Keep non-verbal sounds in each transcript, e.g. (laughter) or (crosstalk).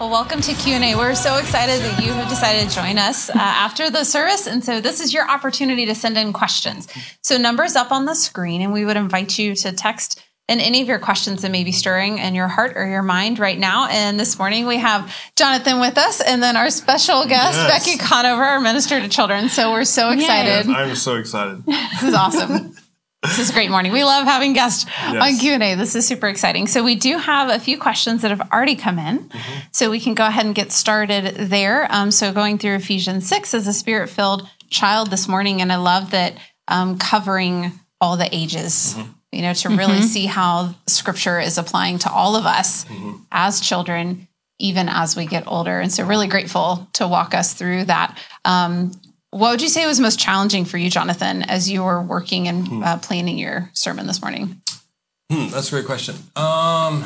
Well, welcome to Q&A. We're so excited that you have decided to join us uh, after the service. And so this is your opportunity to send in questions. So numbers up on the screen, and we would invite you to text in any of your questions that may be stirring in your heart or your mind right now. And this morning we have Jonathan with us and then our special guest, Yes. Becky Conover, our minister to children. So we're so excited. I'm so excited. (laughs) This is awesome. This is a great morning. We love having guests Yes. on Q&A. This is super exciting. So we do have a few questions that have already come in. Mm-hmm. So we can go ahead and get started there. Um, so going through Ephesians 6 as a spirit-filled child this morning. And I love that um, covering all the ages, Mm-hmm. you know, to really see how scripture is applying to all of us Mm-hmm. as children, even as we get older. And so really grateful to walk us through that. Um, what would you say was most challenging for you, Jonathan, as you were working and uh, planning your sermon this morning? Hmm, that's a great question. Um,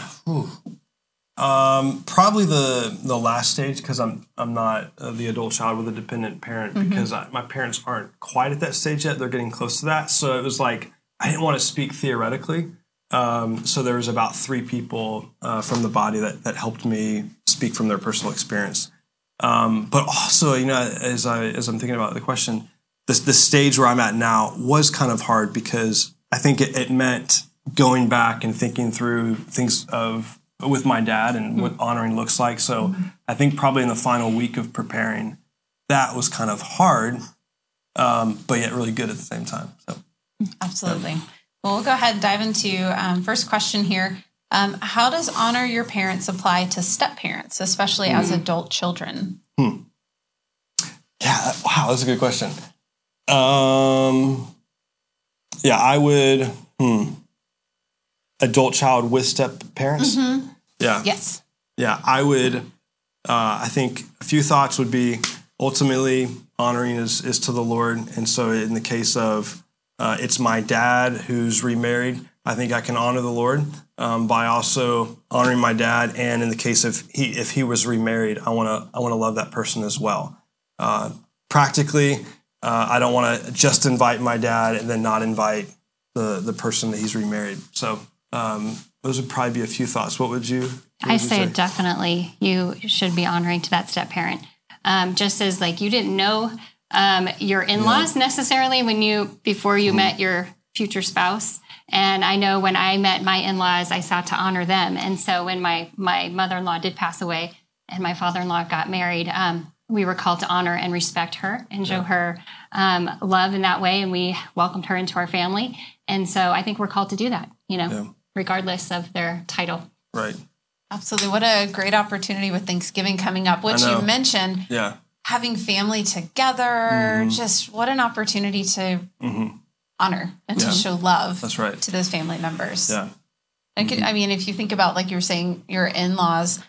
um, probably the the last stage because I'm I'm not uh, the adult child with a dependent parent because I, my parents aren't quite at that stage yet. They're getting close to that, so it was like I didn't want to speak theoretically. Um, so there was about three people uh, from the body that that helped me speak from their personal experience. Um, but also, you know, as I as I'm thinking about the question, the the stage where I'm at now was kind of hard because I think it, it meant going back and thinking through things of with my dad and what honoring looks like. So I think probably in the final week of preparing, that was kind of hard, um, but yet really good at the same time. So Absolutely. Well, we'll go ahead and dive into um, first question here. Um, how does honor your parents apply to step parents, especially as adult children? yeah, that- wow, that's a good question. Um, yeah, I would. Hmm, adult child with step parents. Yeah, Yes. Yeah, I would. Uh, I think a few thoughts would be ultimately honoring is, is to the Lord. And so, in the case of uh, it's my dad who's remarried, I think I can honor the Lord um, by also honoring my dad. And in the case of he, if he was remarried, I want to I want to love that person as well. Uh, practically, uh, I don't want to just invite my dad and then not invite the the person that he's remarried. So. Um, those would probably be a few thoughts. What would you? what I would you say definitely you should be honoring to that step parent. Um, just as like you didn't know um, your in-laws necessarily when you before Mm-hmm. you met your future spouse. And I know when I met my in-laws, I sought to honor them. And so when my my mother-in-law did pass away and my father-in-law got married, um, we were called to honor and respect her and show her um, love in that way. And we welcomed her into our family. And so I think we're called to do that, you know, Yeah. regardless of their title. Right. Absolutely. What a great opportunity with Thanksgiving coming up, which you mentioned Yeah. having family together. Just what an opportunity to honor and to show love That's right. to those family members. Yeah. I could, I mean, if you think about, like you were saying, your in laws,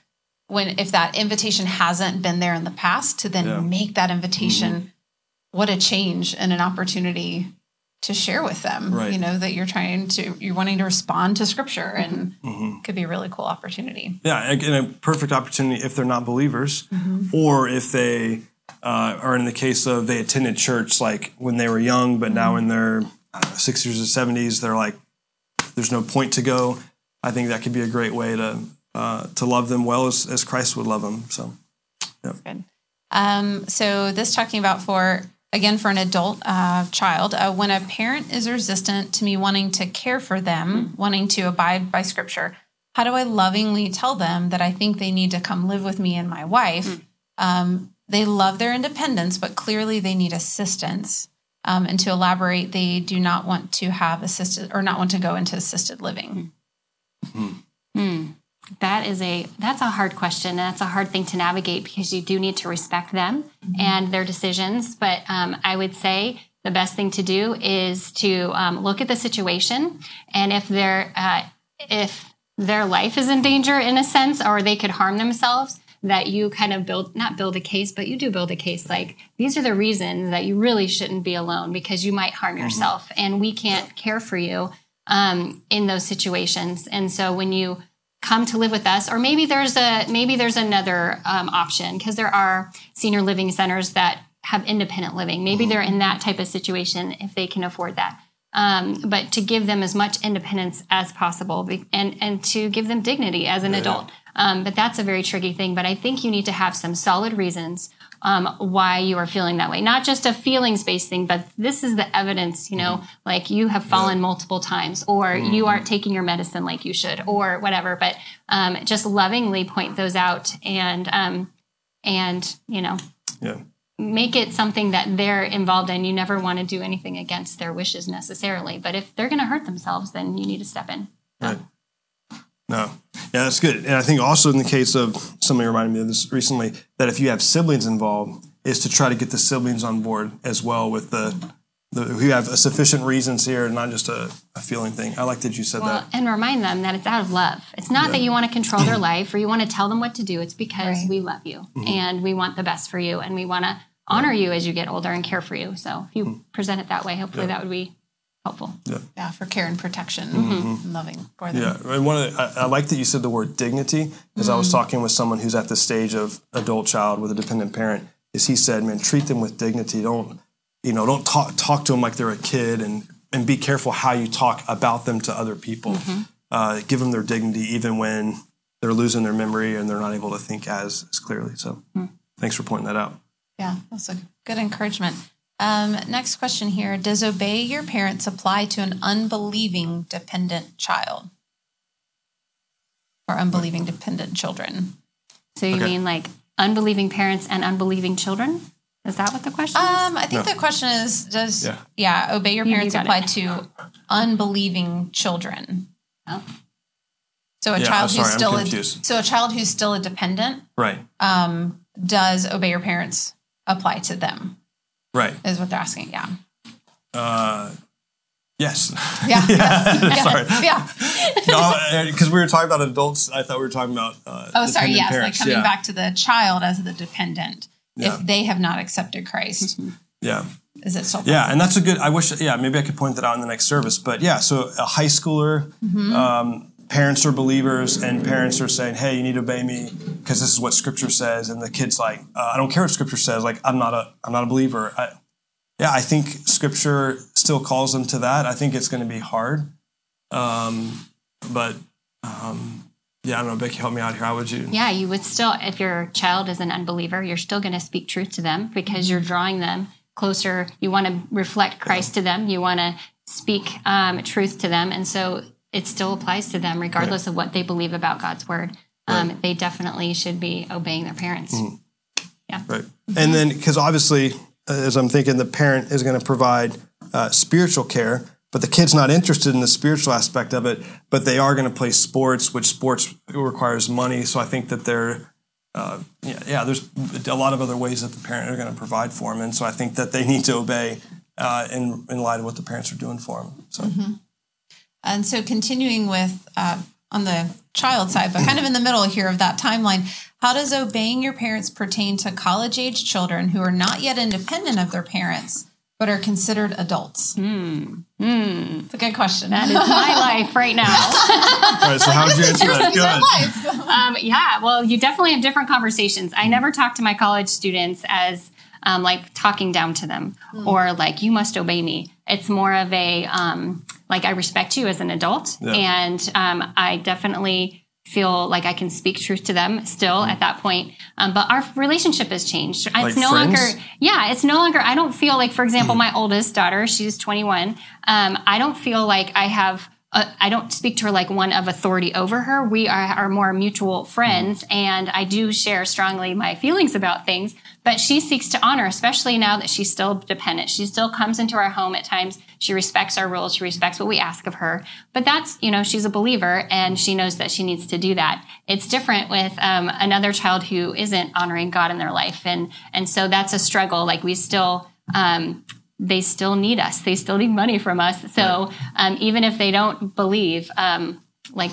when if that invitation hasn't been there in the past, to then Yeah. make that invitation, what a change and an opportunity to share with them. Right. You know that you're trying to, you're wanting to respond to Scripture, and Mm-hmm. could be a really cool opportunity. Yeah. And a perfect opportunity if they're not believers, or if they uh, are in the case of they attended church like when they were young, but now in their know, 60s or 70s, they're like, there's no point to go. I think that could be a great way to uh, to love them well as, as Christ would love them. So Good. Um, so this talking about for again for an adult uh, child uh, when a parent is resistant to me wanting to care for them, wanting to abide by Scripture. How do I lovingly tell them that I think they need to come live with me and my wife? Um, they love their independence, but clearly they need assistance. Um, and to elaborate, they do not want to have assisted or not want to go into assisted living. That is a that's a hard question. and That's a hard thing to navigate because you do need to respect them and their decisions. But um, I would say the best thing to do is to um, look at the situation and if their uh, if their life is in danger in a sense, or they could harm themselves, that you kind of build not build a case, but you do build a case. Like these are the reasons that you really shouldn't be alone because you might harm yourself, and we can't care for you um, in those situations. And so when you come to live with us or maybe there's a maybe there's another um, option because there are senior living centers that have independent living. Maybe they're in that type of situation if they can afford that. Um, but to give them as much independence as possible and and to give them dignity as an adult Um, but that's a very tricky thing. But I think you need to have some solid reasons um, why you are feeling that way. Not just a feelings based thing, but this is the evidence, you know, like you have fallen multiple times, or you aren't taking your medicine like you should, or whatever. But um, just lovingly point those out and, um, and, you know, Yeah. make it something that they're involved in. You never want to do anything against their wishes necessarily. But if they're going to hurt themselves, then you need to step in. Right. No. Yeah, that's good. And I think also in the case of somebody reminded me of this recently that if you have siblings involved, is to try to get the siblings on board as well with the, the who have a sufficient reasons here, and not just a, a feeling thing. I like that you said Well, that. and remind them that it's out of love. It's not that you want to control their (clears throat) life or you want to tell them what to do. It's because Right. we love you Mm-hmm. and we want the best for you and we want to honor you as you get older and care for you. So if you Mm-hmm. present it that way, hopefully that would be helpful. Yeah, for care and protection and loving for them. Mm-hmm. Yeah, and one of the, I, I like that you said the word dignity because I was talking with someone who's at the stage of adult child with a dependent parent. Is he said, man, treat them with dignity. Don't you know? Don't talk talk to them like they're a kid, and and be careful how you talk about them to other people. Uh, give them their dignity even when they're losing their memory and they're not able to think as as clearly. So, thanks for pointing that out. Yeah, that's a good encouragement. Um, next question here Does obey your parents apply to an unbelieving dependent child or unbelieving dependent children? So you Okay. mean like unbelieving parents and unbelieving children? Is that what the question is? Um, I think the question is Does, Yeah. yeah, obey your You- you parents apply it. to unbelieving children? Oh. So a Yeah, child sorry, who's still a, so a child who's still a dependent Right, um, does obey your parents apply to them? Right. Is what they're asking. Yeah. Uh, yes. Yeah. (laughs) yes, Sorry. Yeah. because we were talking about adults. I thought we were talking about. Uh, Oh, sorry. dependent Yes. parents. Like coming yeah. back to the child as the dependent. Yeah. If they have not accepted Christ, Yeah. is it still Yeah, and that's a good. I wish. Yeah, maybe I could point that out in the next service. But yeah, so a high schooler, Mm-hmm. um, parents are believers, and parents are saying, "Hey, you need to obey me because this is what Scripture says." And the kid's like, uh, "I don't care what Scripture says. Like, I'm not a, I'm not a believer." I, yeah, I think Scripture still calls them to that. I think it's going to be hard, um, but um, yeah, I don't know. Becky, help me out here. How would you? Yeah, you would still, if your child is an unbeliever, you're still going to speak truth to them because you're drawing them closer. You want to reflect Christ to them. You want to speak um, truth to them. And so it still applies to them, regardless of what they believe about God's word. Um, They definitely should be obeying their parents. Yeah. Right. And then, because obviously, uh, as I'm thinking, the parent is going to provide uh, spiritual care, but the kid's not interested in the spiritual aspect of it, but they are going to play sports, which sports requires money. So I think that they're, uh, yeah, yeah, there's a lot of other ways that the parent are going to provide for them. And so I think that they need to obey uh, in, in light of what the parents are doing for them. So, And so, continuing with uh, on the child side, but kind of in the middle here of that timeline, how does obeying your parents pertain to college age children who are not yet independent of their parents but are considered adults? It's a good question. That is my (laughs) life right now. all right. So how would you answer that? Go. Um, yeah, well, you definitely have different conversations. I never talk to my college students as um, like talking down to them or like you must obey me. It's more of a um, like I respect you as an adult, Yeah. and um, I definitely feel like I can speak truth to them still at that point. Um, but our relationship has changed. Like it's no friends? longer yeah, it's no longer. I don't feel like, for example, (clears throat) my oldest daughter, she's 21. Um, I don't feel like I have. Uh, I don't speak to her like one of authority over her. We are, are more mutual friends, and I do share strongly my feelings about things. But she seeks to honor, especially now that she's still dependent. She still comes into our home at times. She respects our rules. She respects what we ask of her. But that's, you know, she's a believer and she knows that she needs to do that. It's different with um, another child who isn't honoring God in their life. And, and so that's a struggle. Like we still, um, they still need us. They still need money from us. So um, even if they don't believe, um, like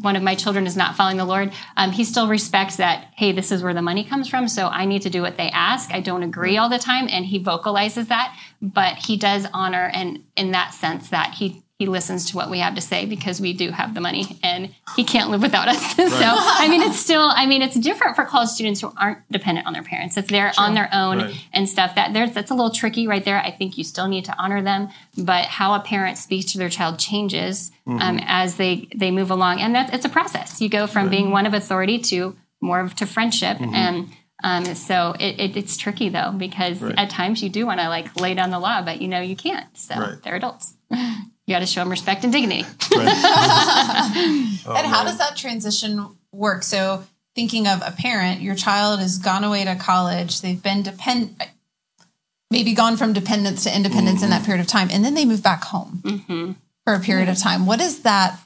one of my children is not following the Lord, um, he still respects that, hey, this is where the money comes from. So I need to do what they ask. I don't agree all the time. And he vocalizes that, but he does honor and in that sense that he he listens to what we have to say because we do have the money and he can't live without us. (laughs) so, I mean, it's still, I mean, it's different for college students who aren't dependent on their parents. If they're on their own Right. and stuff, that there's, that's a little tricky right there. I think you still need to honor them, but how a parent speaks to their child changes um, as they, they move along. And that's, it's a process. You go from being one of authority to more of to friendship. And um, so it, it, it's tricky though, because Right. at times you do want to like lay down the law, but you know, you can't. So Right. they're adults. (laughs) You got to show them respect and dignity. (laughs) Oh, and how does that transition work? So, thinking of a parent, your child has gone away to college, they've been depend, maybe gone from dependence to independence in that period of time, and then they move back home Mm-hmm. for a period of time. What does that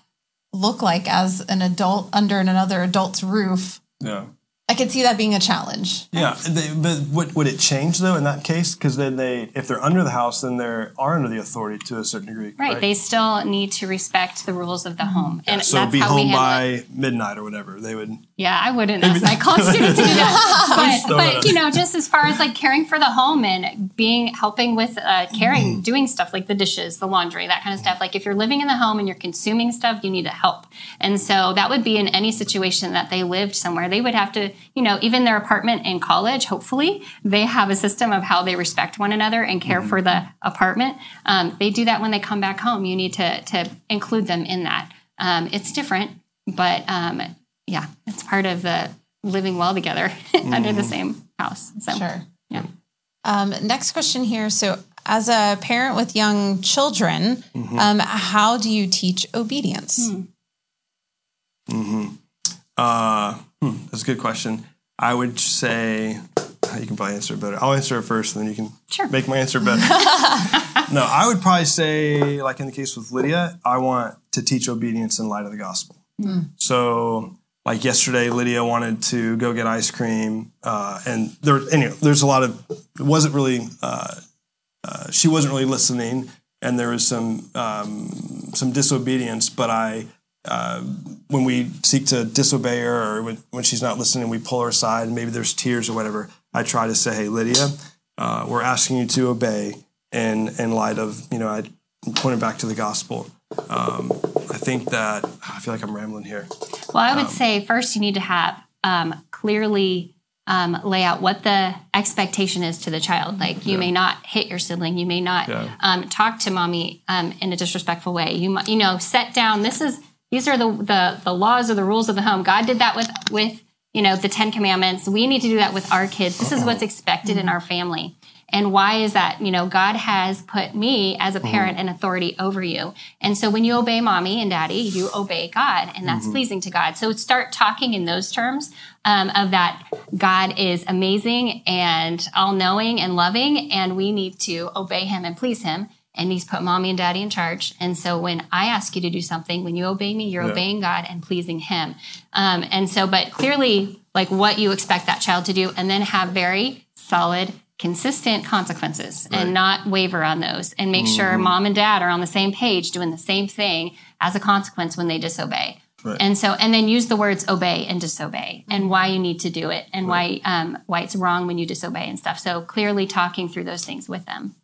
look like as an adult under another adult's roof? Yeah. I could see that being a challenge. Yeah, they, but would, would it change though in that case? Because then they, if they're under the house, then they are under the authority to a certain degree. Right. They still need to respect the rules of the home. And so that's be how we home handle it. by midnight or whatever. They would. Yeah, I wouldn't ask my (laughs) college student to do that. (laughs) But, but you know, just as far as like caring for the home and being helping with uh, caring, doing stuff like the dishes, the laundry, that kind of stuff. Like if you're living in the home and you're consuming stuff, you need to help. And so that would be in any situation that they lived somewhere. They would have to, you know, even their apartment in college. Hopefully, they have a system of how they respect one another and care for the apartment. Um, they do that when they come back home. You need to to include them in that. Um, it's different, but um, yeah, it's part of the living well together (laughs) under the same house. So Sure. yeah. Um, next question here. So, as a parent with young children, um, how do you teach obedience? Uh, hmm, that's a good question. I would say you can probably answer it better. I'll answer it first, and then you can Sure. make my answer better. (laughs) no, I would probably say, like in the case with Lydia, I want to teach obedience in light of the gospel. So, like yesterday, Lydia wanted to go get ice cream, uh, and there, anyway, there's a lot of. It wasn't really. Uh, uh, she wasn't really listening, and there was some um, some disobedience. But I, uh, when we seek to disobey her, or when, when she's not listening, we pull her aside, and maybe there's tears or whatever. I try to say, "Hey, Lydia, uh, we're asking you to obey." In in light of you know, I pointed back to the gospel. Um, I think that I feel like I'm rambling here. Well, I would Um, say first you need to have um, clearly um, lay out what the expectation is to the child. Like you may not hit your sibling, you may not Yeah. um, talk to mommy um, in a disrespectful way. You you know, set down. This is these are the, the the laws or the rules of the home. God did that with with you know the Ten Commandments. We need to do that with our kids. This is what's expected in our family. And why is that? You know, God has put me as a parent and authority over you. And so when you obey mommy and daddy, you obey God, and that's pleasing to God. So start talking in those terms um, of that God is amazing and all knowing and loving, and we need to obey him and please him. And he's put mommy and daddy in charge. And so when I ask you to do something, when you obey me, you're Yeah. obeying God and pleasing him. Um, and so, but clearly, like what you expect that child to do, and then have very solid consistent consequences Right. and not waver on those and make sure mom and dad are on the same page doing the same thing as a consequence when they disobey Right. and so and then use the words obey and disobey and why you need to do it and why um, why it's wrong when you disobey and stuff so clearly talking through those things with them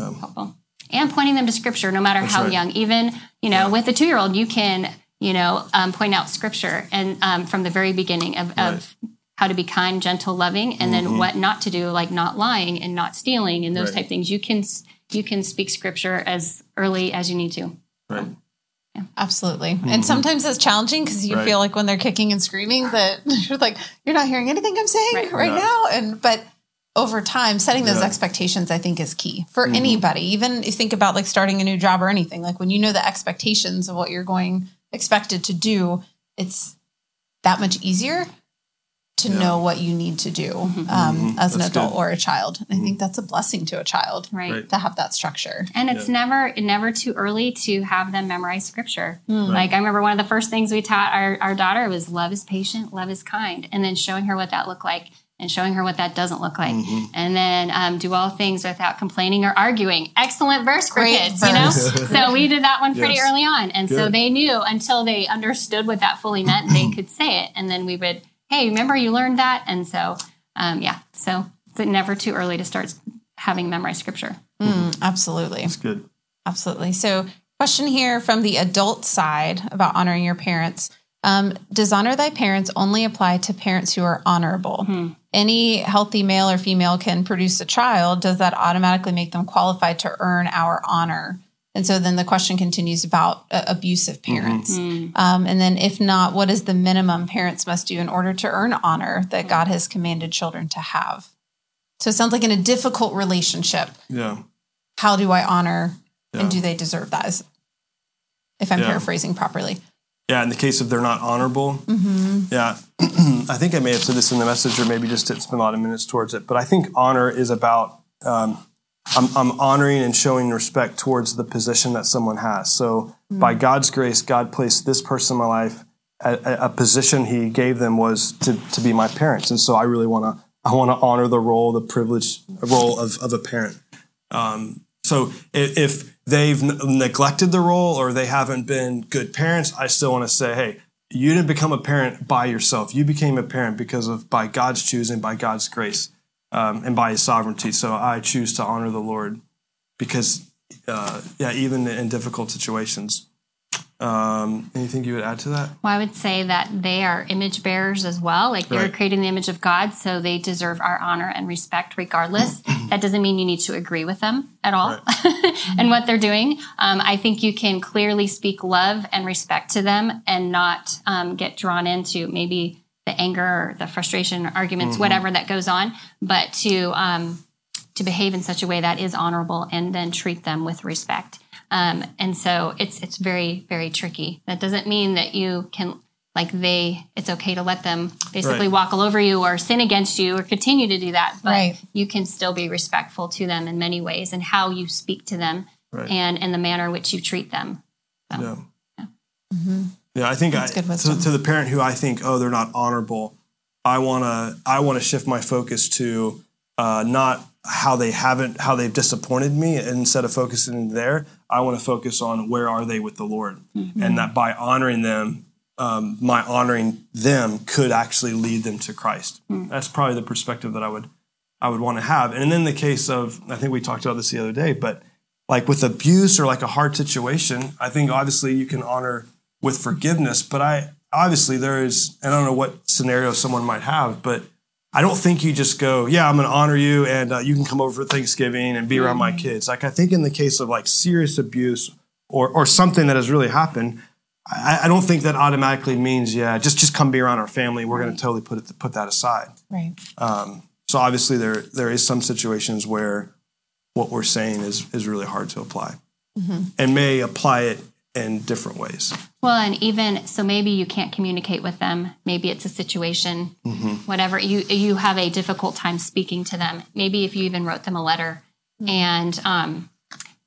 Um, helpful and pointing them to scripture no matter how right. young even you know with a two-year-old you can you know um, point out scripture and um, from the very beginning of, of how to be kind gentle loving and then what not to do like not lying and not stealing and those Mm-hmm. Right. type things you can you can speak scripture as early as you need to right. yeah. Absolutely. And sometimes it's challenging because you Right. feel like when they're kicking and screaming that (laughs) you're like, you're not hearing anything I'm saying Right. right, Yeah. now. And, but over time, setting those Yeah. expectations, I think, is key for anybody. Even if you think about like starting a new job or anything, like when you know the expectations of what you're going expected to do, it's that much easier to Yeah. know what you need to do um, as an That's adult good. or a child. I think that's a blessing to a child right, Right. to have that structure. And it's never never too early to have them memorize scripture. Hmm. Like I remember one of the first things we taught our, our daughter was love is patient, love is kind, and then showing her what that looked like and showing her what that doesn't look like. Mm-hmm. And then um, do all things without complaining or arguing. Excellent verse for Great kids, you know? (laughs) so we did that one pretty Yes. early on. And so they knew until they understood what that fully meant, they could say it. And then we would, hey, remember you learned that? And so, um, yeah, so it's never too early to start having memorized scripture. Mm, absolutely. It's good. Absolutely. So Question here from the adult side about honoring your parents. Um, does honor thy parents only apply to parents who are honorable? Hmm. Any healthy male or female can produce a child. Does that automatically make them qualified to earn our honor? And so then the question continues about uh, abusive parents. Hmm. Um, and then, if not, what is the minimum parents must do in order to earn honor that God has commanded children to have? So it sounds like in a difficult relationship, Yeah. how do I honor Yeah. and do they deserve that? Is- If I'm Yeah. paraphrasing properly. Yeah, in the case of they're not honorable. Yeah, (clears throat) I think I may have said this in the message, or maybe just didn't spend a lot of minutes towards it. But I think honor is about um, I'm, I'm honoring and showing respect towards the position that someone has. So by God's grace, God placed this person in my life. A, a- a position He gave them was to, to be my parents, and so I really want to I want to honor the role, the privileged role of, of a parent. Um, so if, if they've n- neglected the role or they haven't been good parents, I still want to say, hey, you didn't become a parent by yourself. You became a parent because of by God's choosing, by God's grace, um, and by His sovereignty. So I choose to honor the Lord because, uh, yeah, even in difficult situations. Um, anything you would add to that? Well, I would say that they are image bearers as well. Like they're Right. creating the image of God, so they deserve our honor and respect regardless. that doesn't mean you need to agree with them at all and (laughs) what they're doing. Um, I think you can clearly speak love and respect to them and not um, get drawn into maybe the anger or the frustration, arguments, whatever that goes on, but to um, to behave in such a way that is honorable and then treat them with respect. Um, and so it's it's very very tricky. That doesn't mean that you can like they it's okay to let them basically Right. walk all over you or sin against you or continue to do that. But Right. you can still be respectful to them in many ways and how you speak to them Right. and in the manner in which you treat them. Yeah. Yeah, I think I, That's good to, to the parent who I think, oh, they're not honorable. I want to I want to shift my focus to uh, not how they haven't how they've disappointed me. Instead of focusing there, I want to focus on where are they with the Lord, and that by honoring them, um, my honoring them could actually lead them to Christ. That's probably the perspective that I would I would want to have. And in the case of, I think we talked about this the other day, but like with abuse or like a hard situation, I think obviously you can honor with forgiveness. But I obviously there is, and I don't know what scenario someone might have, but I don't think you just go, yeah, I'm going to honor you and uh, you can come over for Thanksgiving and be around my kids. Like I think in the case of like serious abuse or or something that has really happened, I, I don't think that automatically means yeah, just just come be around our family. We're going to totally put it put that aside. Right. Um, so obviously there there is some situations where what we're saying is is really hard to apply, and may apply it in different ways. Well, and even so, maybe you can't communicate with them. Maybe it's a situation, whatever. You you have a difficult time speaking to them. Maybe if you even wrote them a letter and um,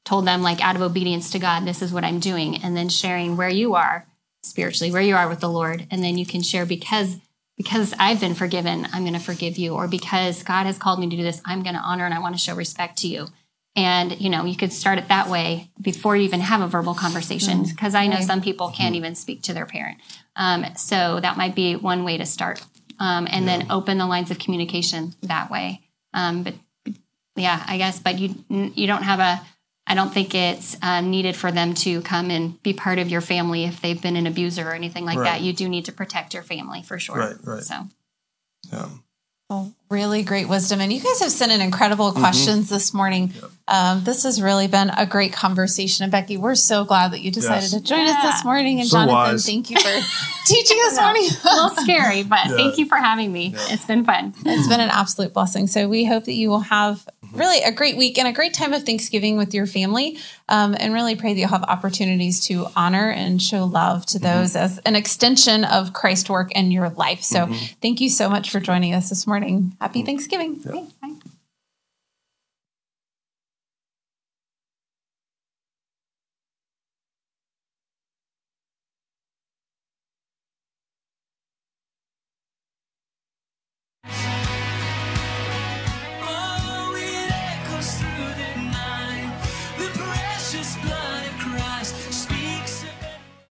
told them, like, out of obedience to God, this is what I'm doing, and then sharing where you are spiritually, where you are with the Lord, and then you can share because because I've been forgiven, I'm going to forgive you, or because God has called me to do this, I'm going to honor and I want to show respect to you. And you know, you could start it that way before you even have a verbal conversation. Because I know Right. some people can't even speak to their parent. Um, so that might be one way to start, um, and then open the lines of communication that way. Um, but yeah, I guess. But you you don't have a. I don't think it's uh, needed for them to come and be part of your family if they've been an abuser or anything like Right. that. You do need to protect your family for sure. Right, right. So Yeah. Well, really great wisdom. And you guys have sent in incredible Mm-hmm. questions this morning. Um, this has really been a great conversation. And Becky, we're so glad that you decided Yes. to join us this morning. And So Jonathan, wise. thank you for (laughs) teaching us morning. a little scary, but thank you for having me. It's been fun. It's been an absolute blessing. So we hope that you will have really a great week and a great time of Thanksgiving with your family, um, and really pray that you'll have opportunities to honor and show love to those as an extension of Christ work in your life. So thank you so much for joining us this morning. Happy mm. Thanksgiving. Bye.